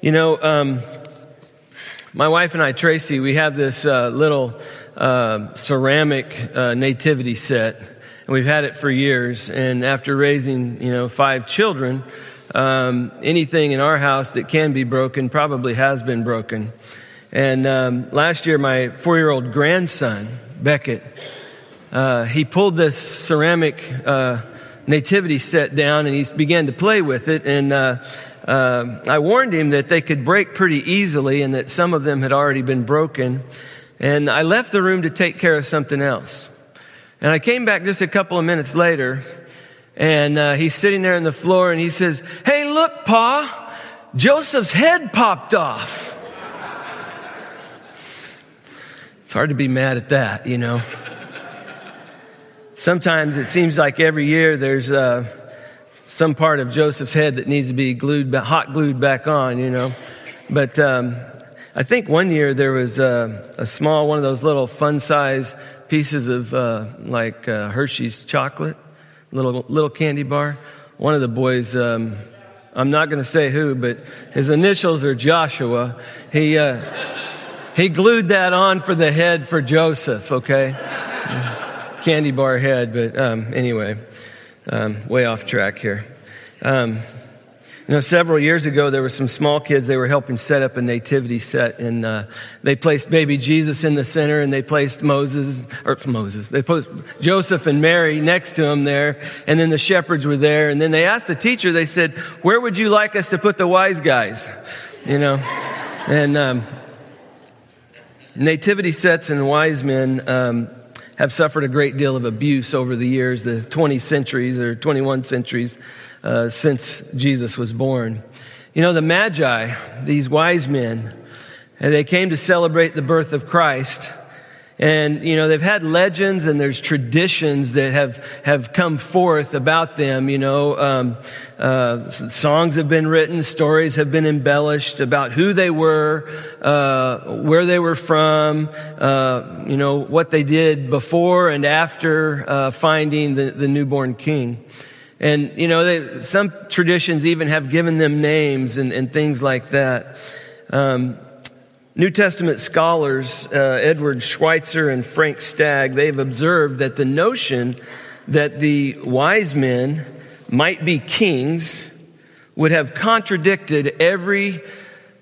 You know, um, my wife and I, Tracy, we have this uh, little uh, ceramic uh, nativity set, and we've had it for years. And after raising, you know, five children, um, anything in our house that can be broken probably has been broken. And um, last year, my four-year-old grandson, Beckett, uh, he pulled this ceramic uh, nativity set down and he began to play with it. And uh, I warned him that they could break pretty easily and that some of them had already been broken. And I left the room to take care of something else. And I came back just a couple of minutes later and uh, he's sitting there on the floor and he says, Hey, look, Pa, Joseph's head popped off. It's hard to be mad at that, you know. Sometimes it seems like every year there's uh, some part of Joseph's head that needs to be glued, hot glued back on, you know. But um, I think one year there was a, a, small, one of those little fun size pieces of uh, like uh, Hershey's chocolate, little little candy bar. One of the boys, um, I'm not going to say who, but his initials are Joshua. He uh, he glued that on for the head for Joseph. Okay, candy bar head. But um, anyway. Um, way off track here. Um, you know, several years ago, there were some small kids. They were helping set up a nativity set, and uh, they placed baby Jesus in the center, and they placed Moses or Moses. They put Joseph and Mary next to him there, and then the shepherds were there. And then they asked the teacher. They said, "Where would you like us to put the wise guys?" You know, and um, nativity sets and wise men. Have suffered a great deal of abuse over the years, the 20 centuries or 21 centuries uh, since Jesus was born. You know, the Magi, these wise men, and they came to celebrate the birth of Christ. And, you know, they've had legends and there's traditions that have, have come forth about them. You know, um, uh, songs have been written, stories have been embellished about who they were, uh, where they were from, uh, you know, what they did before and after uh, finding the, the newborn king. And, you know, they, some traditions even have given them names and, and things like that. Um, New Testament scholars, uh, Edward Schweizer and Frank Stagg, they've observed that the notion that the wise men might be kings would have contradicted every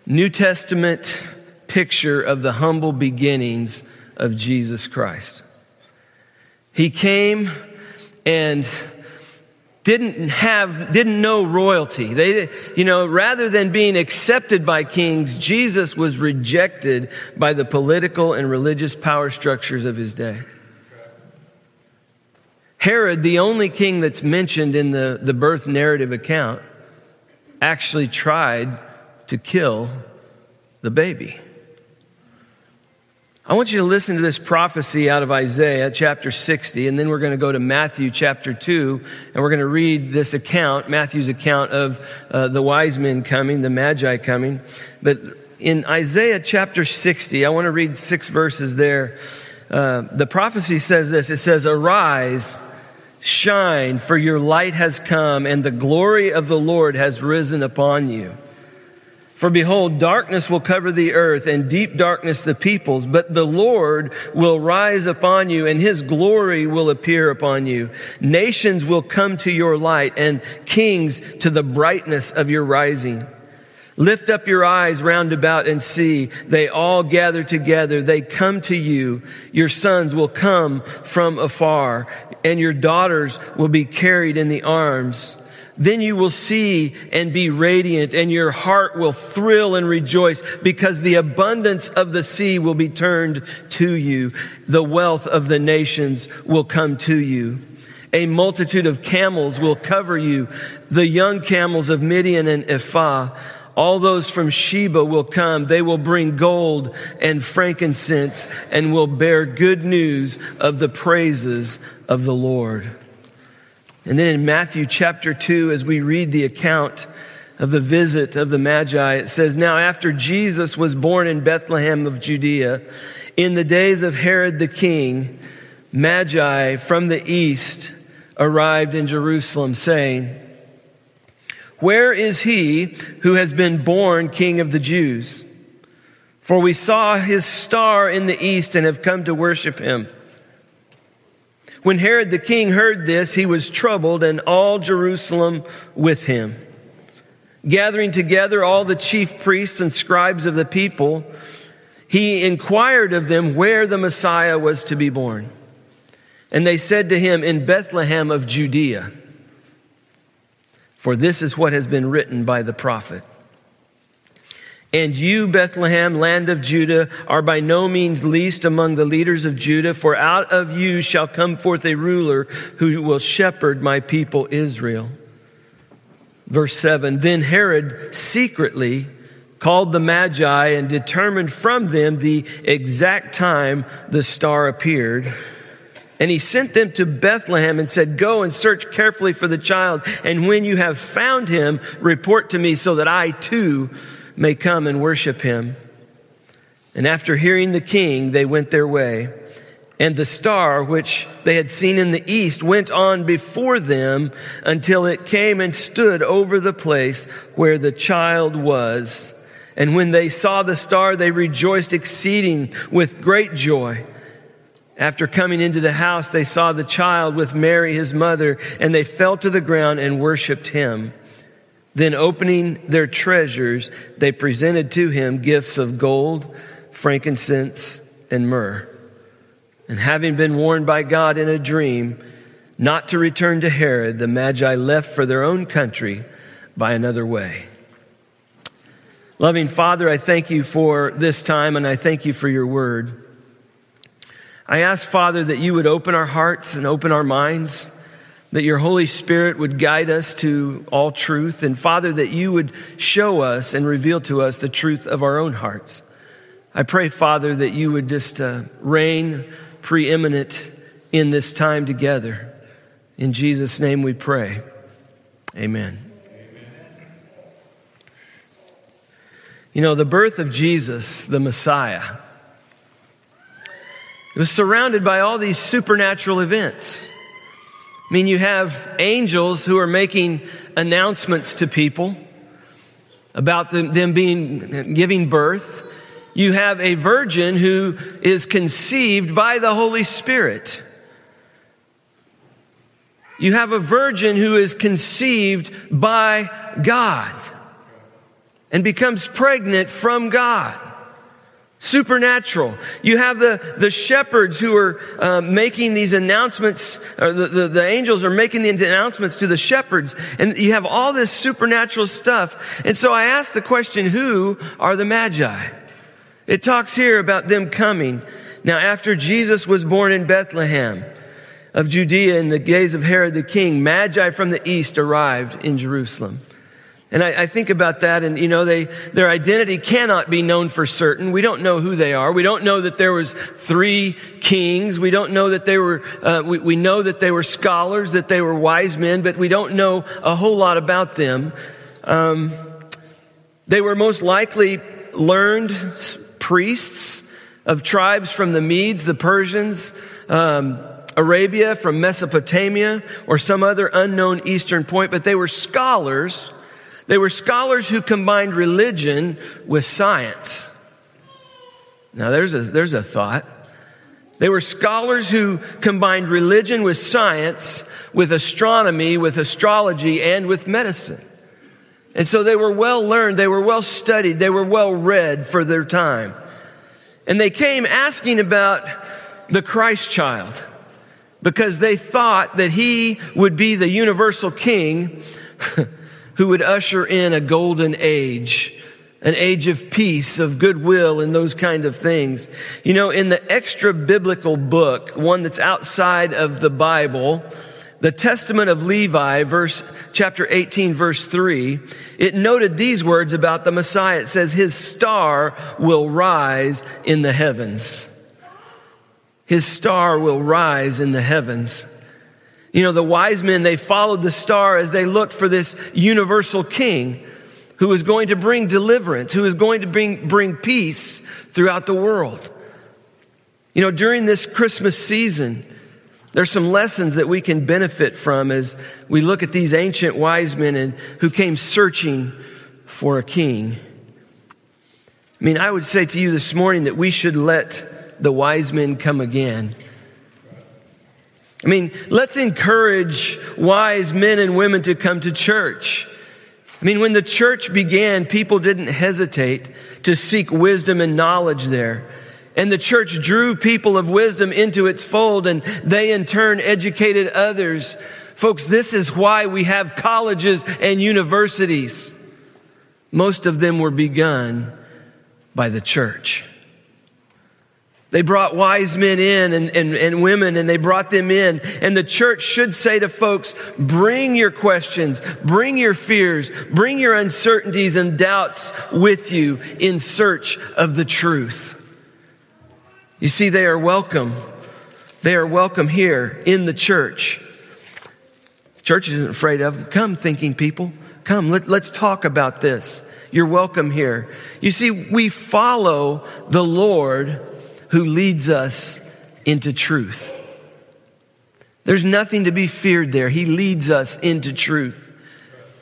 New Testament picture of the humble beginnings of Jesus Christ. He came and didn't have, didn't know royalty. They, you know, rather than being accepted by kings, Jesus was rejected by the political and religious power structures of his day. Herod, the only king that's mentioned in the, the birth narrative account, actually tried to kill the baby. I want you to listen to this prophecy out of Isaiah chapter 60, and then we're going to go to Matthew chapter 2, and we're going to read this account, Matthew's account of uh, the wise men coming, the magi coming. But in Isaiah chapter 60, I want to read six verses there. Uh, the prophecy says this it says, Arise, shine, for your light has come, and the glory of the Lord has risen upon you. For behold, darkness will cover the earth and deep darkness the peoples, but the Lord will rise upon you and his glory will appear upon you. Nations will come to your light and kings to the brightness of your rising. Lift up your eyes round about and see. They all gather together. They come to you. Your sons will come from afar and your daughters will be carried in the arms. Then you will see and be radiant and your heart will thrill and rejoice because the abundance of the sea will be turned to you. The wealth of the nations will come to you. A multitude of camels will cover you. The young camels of Midian and Ephah. All those from Sheba will come. They will bring gold and frankincense and will bear good news of the praises of the Lord. And then in Matthew chapter 2, as we read the account of the visit of the Magi, it says, Now after Jesus was born in Bethlehem of Judea, in the days of Herod the king, Magi from the east arrived in Jerusalem, saying, Where is he who has been born king of the Jews? For we saw his star in the east and have come to worship him. When Herod the king heard this, he was troubled and all Jerusalem with him. Gathering together all the chief priests and scribes of the people, he inquired of them where the Messiah was to be born. And they said to him, In Bethlehem of Judea. For this is what has been written by the prophet. And you, Bethlehem, land of Judah, are by no means least among the leaders of Judah, for out of you shall come forth a ruler who will shepherd my people Israel. Verse 7 Then Herod secretly called the Magi and determined from them the exact time the star appeared. And he sent them to Bethlehem and said, Go and search carefully for the child. And when you have found him, report to me so that I too may come and worship him. And after hearing the king, they went their way. And the star, which they had seen in the east, went on before them until it came and stood over the place where the child was. And when they saw the star, they rejoiced exceeding with great joy. After coming into the house, they saw the child with Mary, his mother, and they fell to the ground and worshiped him. Then opening their treasures, they presented to him gifts of gold, frankincense, and myrrh. And having been warned by God in a dream not to return to Herod, the Magi left for their own country by another way. Loving Father, I thank you for this time and I thank you for your word. I ask, Father, that you would open our hearts and open our minds, that your Holy Spirit would guide us to all truth, and Father, that you would show us and reveal to us the truth of our own hearts. I pray, Father, that you would just uh, reign preeminent in this time together. In Jesus' name we pray. Amen. You know, the birth of Jesus, the Messiah, it was surrounded by all these supernatural events. I mean, you have angels who are making announcements to people about them, being, giving birth. You have a virgin who is conceived by the Holy Spirit. You have a virgin who is conceived by God and becomes pregnant from God. Supernatural. You have the, the shepherds who are uh, making these announcements, or the, the, the angels are making the announcements to the shepherds, and you have all this supernatural stuff. And so I ask the question, who are the Magi? It talks here about them coming. Now, after Jesus was born in Bethlehem of Judea in the days of Herod the king, Magi from the east arrived in Jerusalem. And I, I, think about that, and you know, they, their identity cannot be known for certain. We don't know who they are. We don't know that there was three kings. We don't know that they were. Uh, we, we know that they were scholars, that they were wise men, but we don't know a whole lot about them. Um, they were most likely learned priests of tribes from the Medes, the Persians. Um, Arabia, from Mesopotamia, or some other unknown eastern point, but they were scholars they were scholars who combined religion with science. Now, there's a, there's a thought. They were scholars who combined religion with science, with astronomy, with astrology, and with medicine. And so they were well learned, they were well studied, they were well read for their time. And they came asking about the Christ child because they thought that he would be the universal king who would usher in a golden age, an age of peace, of goodwill, and those kind of things. You know, in the extra biblical book, one that's outside of the Bible, the Testament of Levi, verse, chapter 18, verse 3, it noted these words about the Messiah. It says, His star will rise in the heavens. His star will rise in the heavens. You know, the wise men, they followed the star as they looked for this universal king who is going to bring deliverance, who is going to bring, bring peace throughout the world. You know, during this Christmas season, There's some lessons that we can benefit from as we look at these ancient wise men and who came searching for a king. I mean, I would say to you this morning that we should let the wise men come again. I mean, let's encourage wise men and women to come to church. I mean, when the church began, people didn't hesitate to seek wisdom and knowledge there. And the church drew people of wisdom into its fold and they in turn educated others. Folks, this is why we have colleges and universities. Most of them were begun by the church. They brought wise men in and, and, and, women and they brought them in. And the church should say to folks, bring your questions, bring your fears, bring your uncertainties and doubts with you in search of the truth. You see, they are welcome. They are welcome here in the church. Church isn't afraid of them. Come, thinking people. Come, let, let's talk about this. You're welcome here. You see, we follow the Lord who leads us into truth. There's nothing to be feared there. He leads us into truth.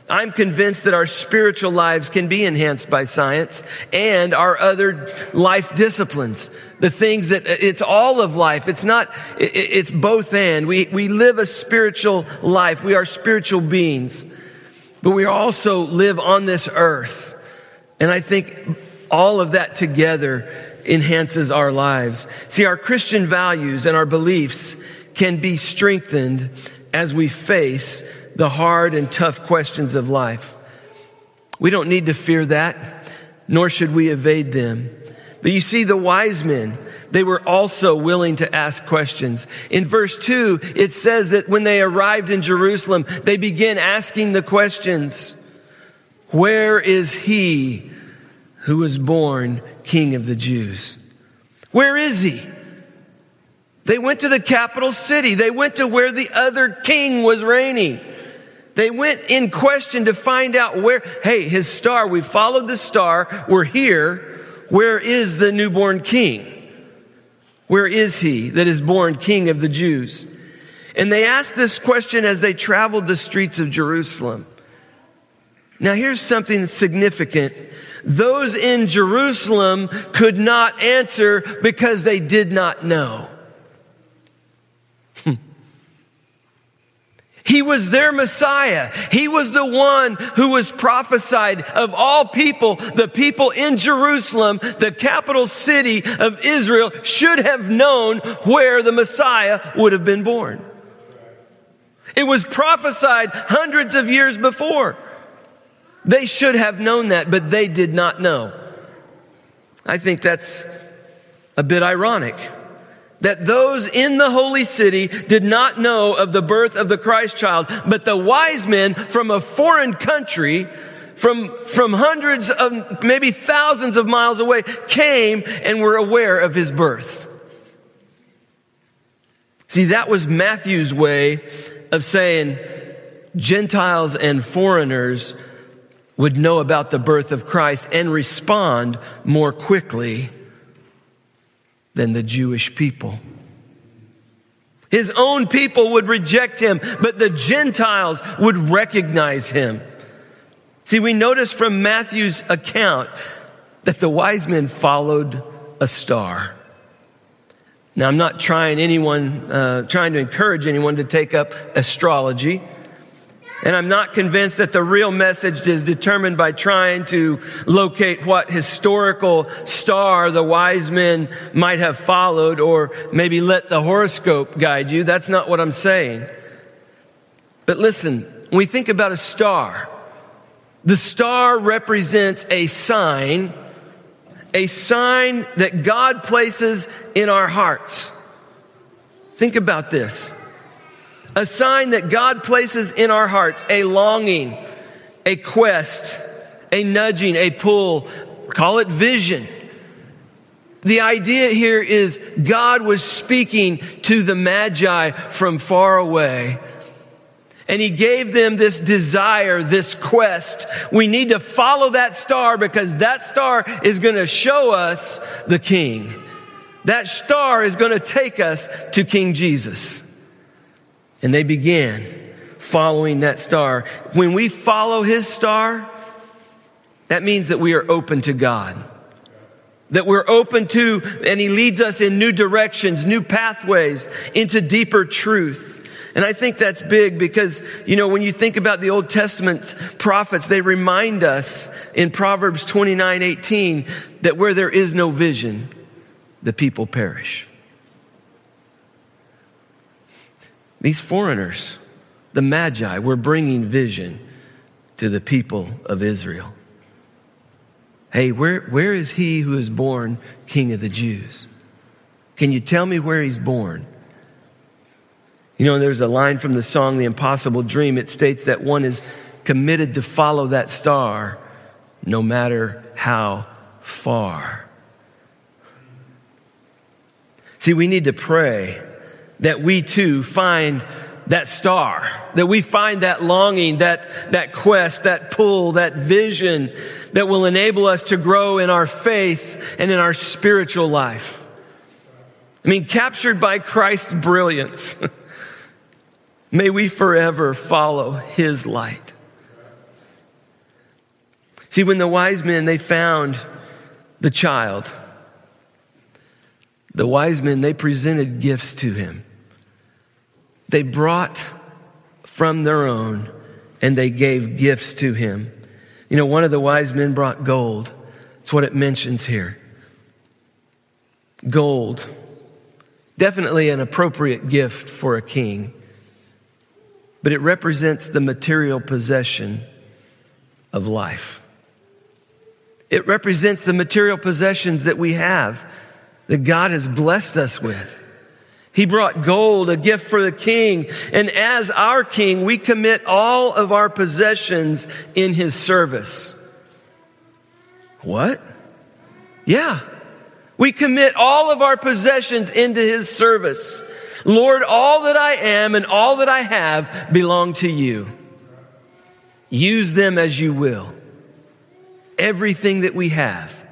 I'm convinced that our spiritual lives can be enhanced by science and our other life disciplines. The things that it's all of life. It's not, it's both and. We, we live a spiritual life. We are spiritual beings, but we also live on this earth. And I think all of that together enhances our lives. See, our Christian values and our beliefs can be strengthened as we face the hard and tough questions of life. We don't need to fear that, nor should we evade them. But you see, the wise men, they were also willing to ask questions. In verse 2, it says that when they arrived in Jerusalem, they began asking the questions Where is he who was born King of the Jews? Where is he? They went to the capital city. They went to where the other king was reigning. They went in question to find out where, hey, his star, we followed the star, we're here. Where is the newborn king? Where is he that is born king of the Jews? And they asked this question as they traveled the streets of Jerusalem. Now here's something significant. Those in Jerusalem could not answer because they did not know. Hmm. He was their Messiah. He was the one who was prophesied of all people. The people in Jerusalem, the capital city of Israel, should have known where the Messiah would have been born. It was prophesied hundreds of years before. They should have known that, but they did not know. I think that's a bit ironic that those in the holy city did not know of the birth of the Christ child, but the wise men from a foreign country from, from hundreds of, maybe thousands of miles away came and were aware of his birth. See, that was Matthew's way of saying Gentiles and foreigners would know about the birth of Christ and respond more quickly than the Jewish people. His own people would reject him, but the Gentiles would recognize him. See, we notice from Matthew's account that the wise men followed a star. Now, I'm not trying anyone, uh, trying to encourage anyone to take up astrology. And I'm not convinced that the real message is determined by trying to locate what historical star the wise men might have followed or maybe let the horoscope guide you. That's not what I'm saying. But listen, when we think about a star, the star represents a sign, a sign that God places in our hearts. Think about this a sign that God places in our hearts, a longing, a quest, a nudging, a pull, call it vision. The idea here is God was speaking to the Magi from far away. And he gave them this desire, this quest. We need to follow that star because that star is going to show us the King. That star is going to take us to King Jesus. And they began following that star. When we follow his star, that means that we are open to God. That we're open to, and he leads us in new directions, new pathways into deeper truth. And I think that's big because, you know, when you think about the Old Testament prophets, they remind us in Proverbs 29, 18, that where there is no vision, the people perish. These foreigners, the Magi, were bringing vision to the people of Israel. Hey, where, where is he who is born King of the Jews? Can you tell me where he's born? You know, there's a line from the song The Impossible Dream. It states that one is committed to follow that star no matter how far. See, we need to pray that we too find that star, that we find that longing, that, that quest, that pull, that vision that will enable us to grow in our faith and in our spiritual life. I mean, captured by Christ's brilliance. May we forever follow his light. See, when the wise men, they found the child, the wise men, they presented gifts to him. They brought from their own and they gave gifts to him. You know, one of the wise men brought gold. That's what it mentions here. Gold. Definitely an appropriate gift for a king but it represents the material possession of life. It represents the material possessions that we have, that God has blessed us with. He brought gold, a gift for the king. And as our king, we commit all of our possessions in his service. What? Yeah. We commit all of our possessions into his service. Lord, all that I am and all that I have belong to you. Use them as you will. Everything that we have,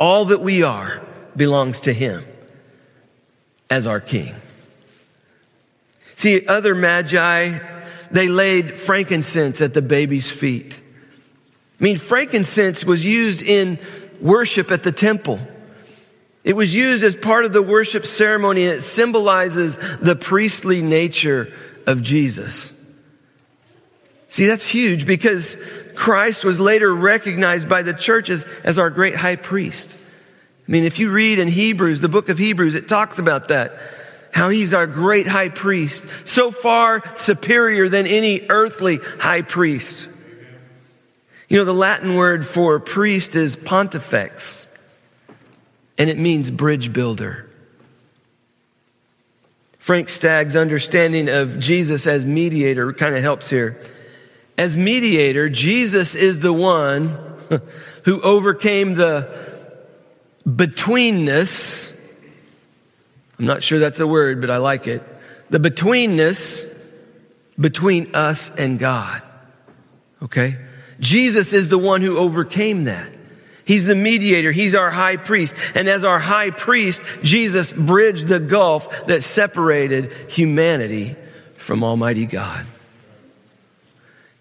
all that we are, belongs to Him as our King. See, other magi, they laid frankincense at the baby's feet. I mean, frankincense was used in worship at the temple. It was used as part of the worship ceremony and it symbolizes the priestly nature of Jesus. See, that's huge because Christ was later recognized by the churches as our great high priest. I mean, if you read in Hebrews, the book of Hebrews, it talks about that. How he's our great high priest, so far superior than any earthly high priest. You know, the Latin word for priest is pontifex and it means bridge builder. Frank Stagg's understanding of Jesus as mediator kind of helps here. As mediator, Jesus is the one who overcame the betweenness. I'm not sure that's a word, but I like it. The betweenness between us and God. Okay? Jesus is the one who overcame that. He's the mediator. He's our high priest. And as our high priest, Jesus bridged the gulf that separated humanity from Almighty God.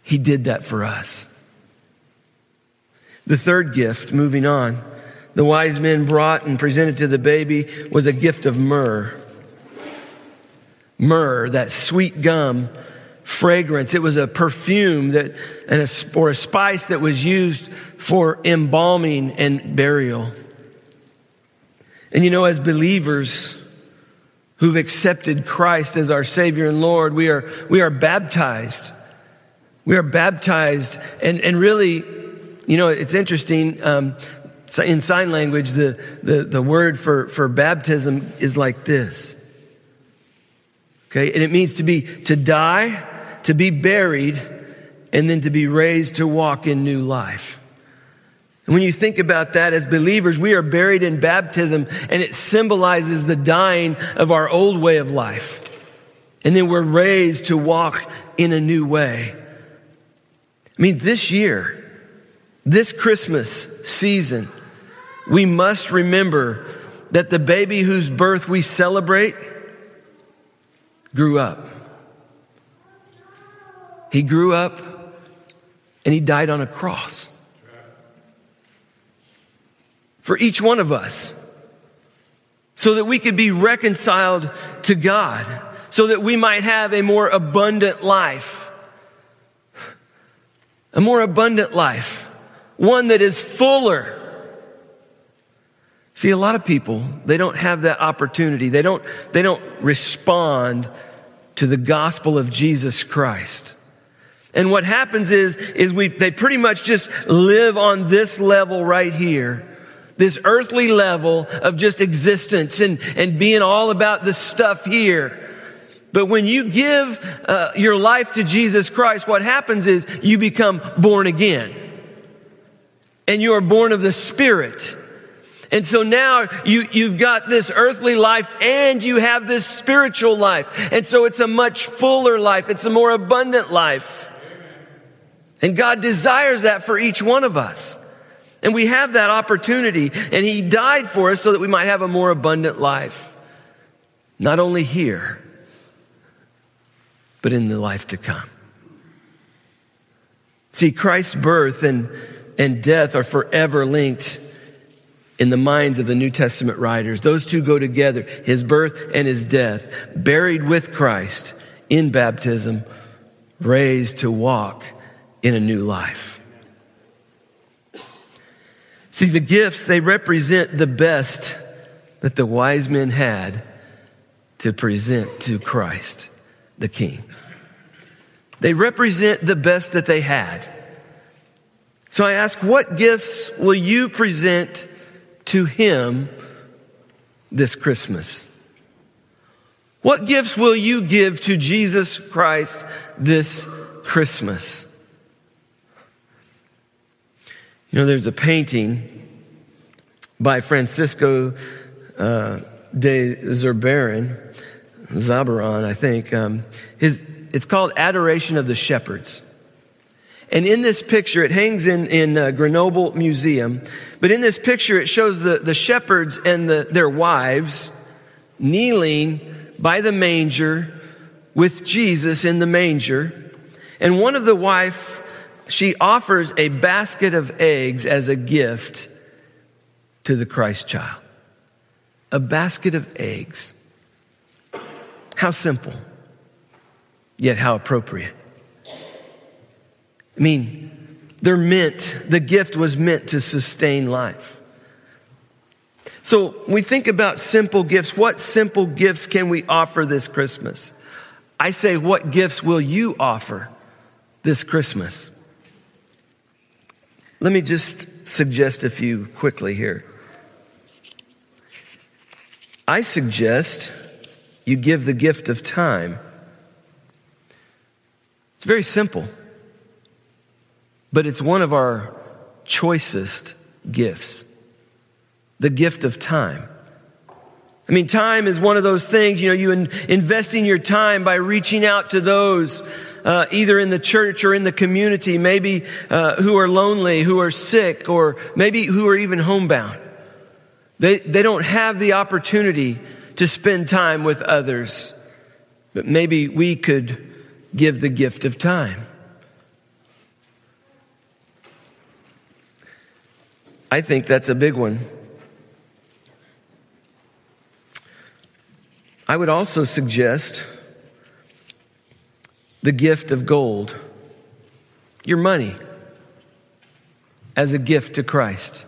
He did that for us. The third gift, moving on, the wise men brought and presented to the baby was a gift of myrrh. Myrrh, that sweet gum fragrance. It was a perfume that, and a, or a spice that was used for embalming and burial. And you know, as believers who've accepted Christ as our Savior and Lord, we are, we are baptized. We are baptized. And, and really, you know, it's interesting. Um, in sign language, the, the, the word for, for baptism is like this. Okay. And it means to be, to die to be buried, and then to be raised to walk in new life. And when you think about that as believers, we are buried in baptism, and it symbolizes the dying of our old way of life. And then we're raised to walk in a new way. I mean, this year, this Christmas season, we must remember that the baby whose birth we celebrate grew up. He grew up and he died on a cross for each one of us so that we could be reconciled to God, so that we might have a more abundant life. A more abundant life. One that is fuller. See, a lot of people, they don't have that opportunity. They don't, they don't respond to the gospel of Jesus Christ. And what happens is, is we, they pretty much just live on this level right here. This earthly level of just existence and, and being all about the stuff here. But when you give uh, your life to Jesus Christ, what happens is you become born again. And you are born of the Spirit. And so now you, you've got this earthly life and you have this spiritual life. And so it's a much fuller life. It's a more abundant life. And God desires that for each one of us. And we have that opportunity. And He died for us so that we might have a more abundant life. Not only here, but in the life to come. See, Christ's birth and, and death are forever linked in the minds of the New Testament writers. Those two go together his birth and his death, buried with Christ in baptism, raised to walk in a new life. See, the gifts, they represent the best that the wise men had to present to Christ, the King. They represent the best that they had. So I ask, what gifts will you present to Him this Christmas? What gifts will you give to Jesus Christ this Christmas? You know, there's a painting by Francisco uh, de Zurbaran, Zabaran, I think. Um, his, it's called Adoration of the Shepherds. And in this picture, it hangs in, in uh, Grenoble Museum, but in this picture, it shows the, the shepherds and the, their wives kneeling by the manger with Jesus in the manger. And one of the wife she offers a basket of eggs as a gift to the Christ child. A basket of eggs. How simple, yet how appropriate. I mean, they're meant, the gift was meant to sustain life. So we think about simple gifts. What simple gifts can we offer this Christmas? I say, what gifts will you offer this Christmas? Let me just suggest a few quickly here. I suggest you give the gift of time. It's very simple, but it's one of our choicest gifts the gift of time. I mean, time is one of those things, you know, you in, investing your time by reaching out to those, uh, either in the church or in the community, maybe, uh, who are lonely, who are sick, or maybe who are even homebound. They, they don't have the opportunity to spend time with others, but maybe we could give the gift of time. I think that's a big one. I would also suggest the gift of gold, your money, as a gift to Christ,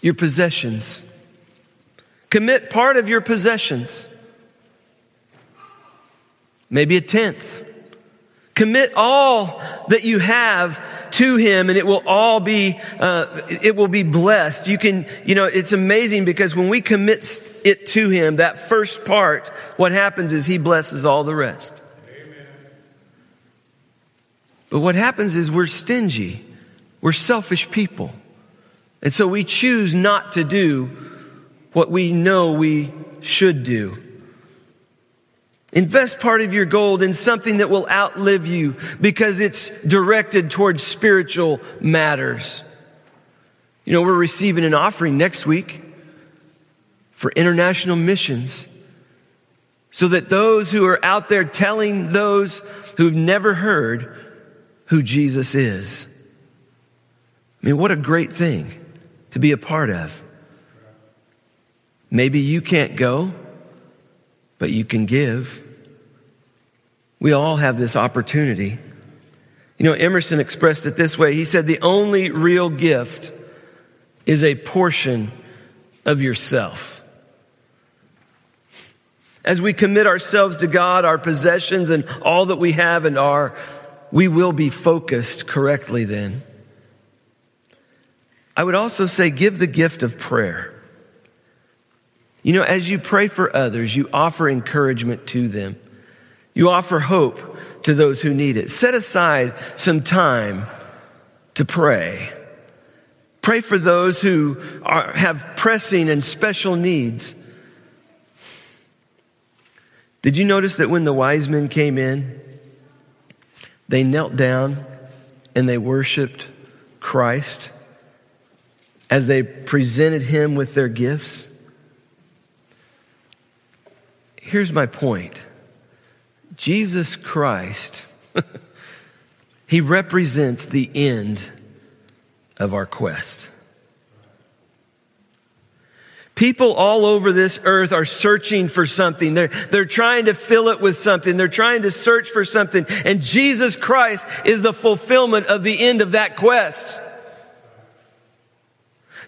your possessions. Commit part of your possessions, maybe a tenth. Commit all that you have to Him and it will all be, uh, it will be blessed. You can, you know, it's amazing because when we commit it to Him, that first part, what happens is He blesses all the rest. Amen. But what happens is we're stingy. We're selfish people. And so we choose not to do what we know we should do. Invest part of your gold in something that will outlive you because it's directed towards spiritual matters. You know, we're receiving an offering next week for international missions. so that those who are out there telling those who've never heard who Jesus is. I mean, what a great thing to be a part of. Maybe you can't go, but you can give. We all have this opportunity. You know, Emerson expressed it this way. He said, The only real gift is a portion of yourself. As we commit ourselves to God, our possessions, and all that we have and are, we will be focused correctly then. I would also say give the gift of prayer. You know, as you pray for others, you offer encouragement to them. You offer hope to those who need it. Set aside some time to pray. Pray for those who are, have pressing and special needs. Did you notice that when the wise men came in, they knelt down and they worshiped Christ as they presented him with their gifts? Here's my point Jesus Christ, he represents the end of our quest. People all over this earth are searching for something. They're, they're trying to fill it with something. They're trying to search for something. And Jesus Christ is the fulfillment of the end of that quest.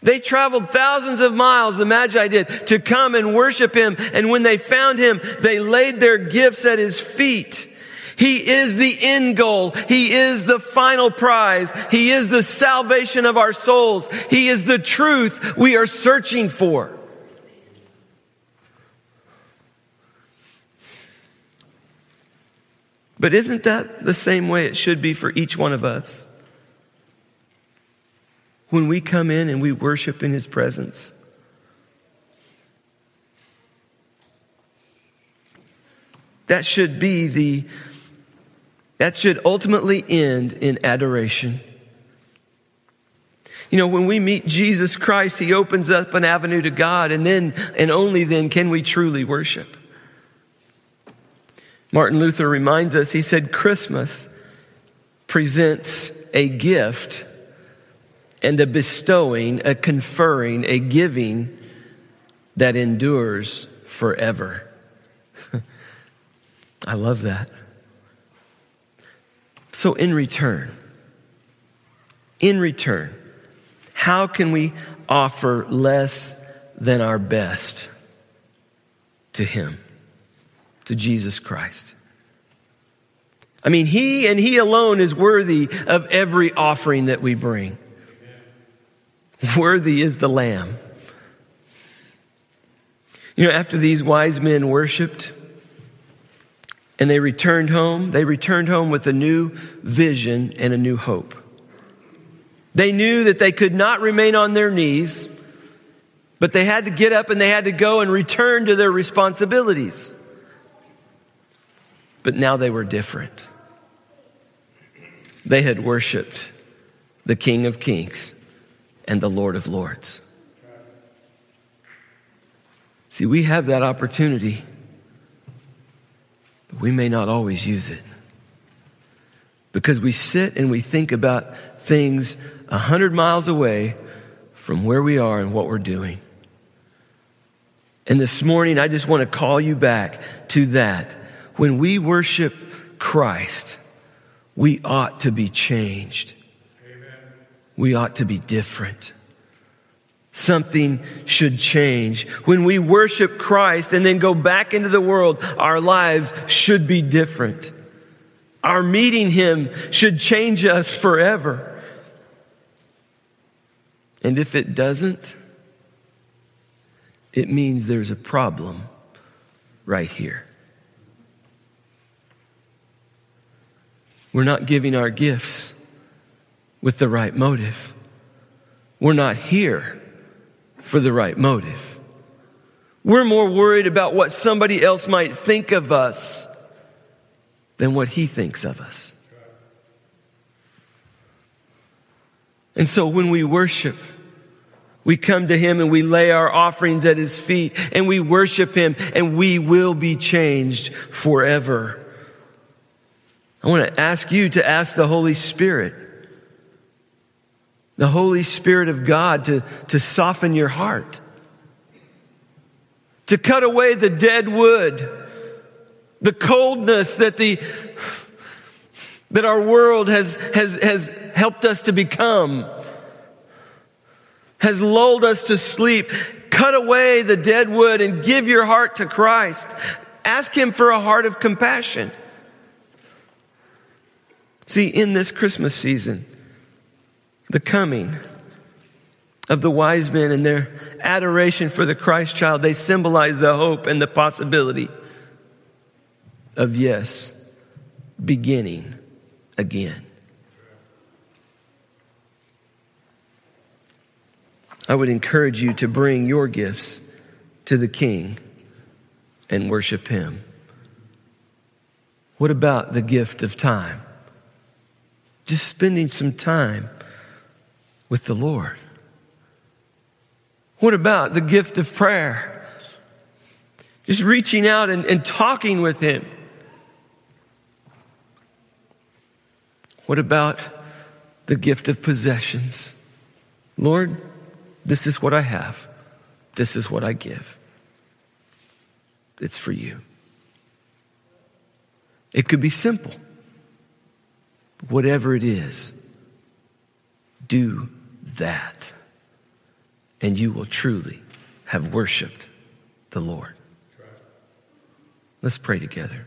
They traveled thousands of miles, the Magi did, to come and worship Him. And when they found Him, they laid their gifts at His feet. He is the end goal. He is the final prize. He is the salvation of our souls. He is the truth we are searching for. But isn't that the same way it should be for each one of us? When we come in and we worship in His presence, that should be the that should ultimately end in adoration. You know, when we meet Jesus Christ, He opens up an avenue to God, and then, and only then, can we truly worship. Martin Luther reminds us, he said, Christmas presents a gift and a bestowing, a conferring, a giving that endures forever. I love that. So, in return, in return, how can we offer less than our best to Him, to Jesus Christ? I mean, He and He alone is worthy of every offering that we bring. Worthy is the Lamb. You know, after these wise men worshiped, and they returned home. They returned home with a new vision and a new hope. They knew that they could not remain on their knees, but they had to get up and they had to go and return to their responsibilities. But now they were different. They had worshiped the King of Kings and the Lord of Lords. See, we have that opportunity but we may not always use it. Because we sit and we think about things a hundred miles away from where we are and what we're doing. And this morning, I just want to call you back to that. When we worship Christ, we ought to be changed. We ought to be different something should change. When we worship Christ and then go back into the world, our lives should be different. Our meeting Him should change us forever. And if it doesn't, it means there's a problem right here. We're not giving our gifts with the right motive. We're not here for the right motive. We're more worried about what somebody else might think of us than what he thinks of us. And so when we worship, We come to him and we lay our offerings at his feet and we worship him and we will be changed forever. I want to ask you to ask the Holy Spirit, the Holy Spirit of God to, to soften your heart, to cut away the dead wood, the coldness that the, that our world has, has, has helped us to become has lulled us to sleep. Cut away the dead wood and give your heart to Christ. Ask Him for a heart of compassion. See, in this Christmas season, the coming of the wise men and their adoration for the Christ child, they symbolize the hope and the possibility of, yes, beginning again. I would encourage you to bring your gifts to the King and worship Him. What about the gift of time? Just spending some time with the Lord. What about the gift of prayer? Just reaching out and, and talking with Him. What about the gift of possessions? Lord, this is what I have. This is what I give. It's for you. It could be simple. Whatever it is, do that. And you will truly have worshiped the Lord. Let's pray together.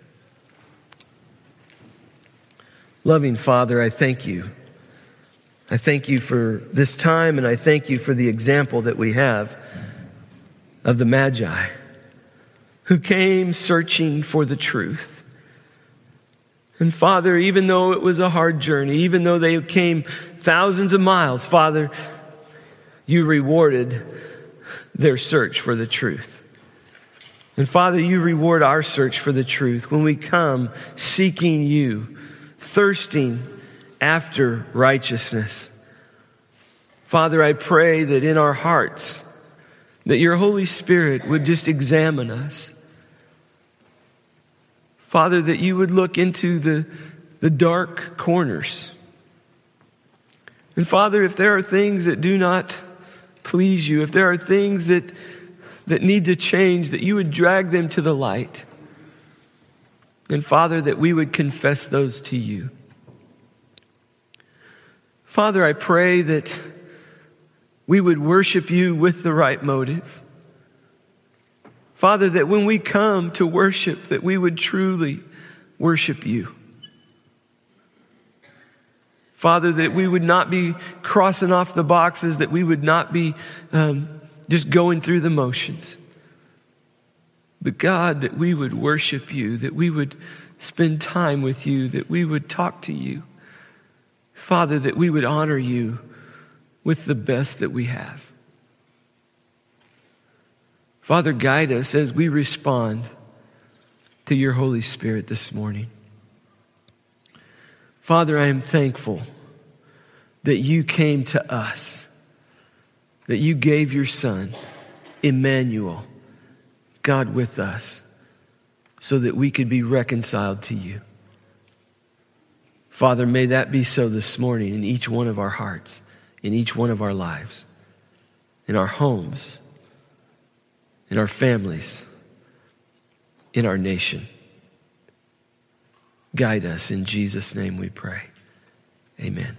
Loving Father, I thank you I thank you for this time and I thank you for the example that we have of the Magi who came searching for the truth. And Father, even though it was a hard journey, even though they came thousands of miles, Father, you rewarded their search for the truth. And Father, you reward our search for the truth when we come seeking you, thirsting after righteousness. Father, I pray that in our hearts, that your Holy Spirit would just examine us. Father, that you would look into the, the dark corners. And Father, if there are things that do not please you, if there are things that, that need to change, that you would drag them to the light. And Father, that we would confess those to you. Father, I pray that we would worship you with the right motive. Father, that when we come to worship, that we would truly worship you. Father, that we would not be crossing off the boxes, that we would not be um, just going through the motions. But God, that we would worship you, that we would spend time with you, that we would talk to you. Father, that we would honor you with the best that we have. Father, guide us as we respond to your Holy Spirit this morning. Father, I am thankful that you came to us, that you gave your Son, Emmanuel, God with us, so that we could be reconciled to you. Father, may that be so this morning in each one of our hearts, in each one of our lives, in our homes, in our families, in our nation. Guide us. In Jesus' name we pray. Amen.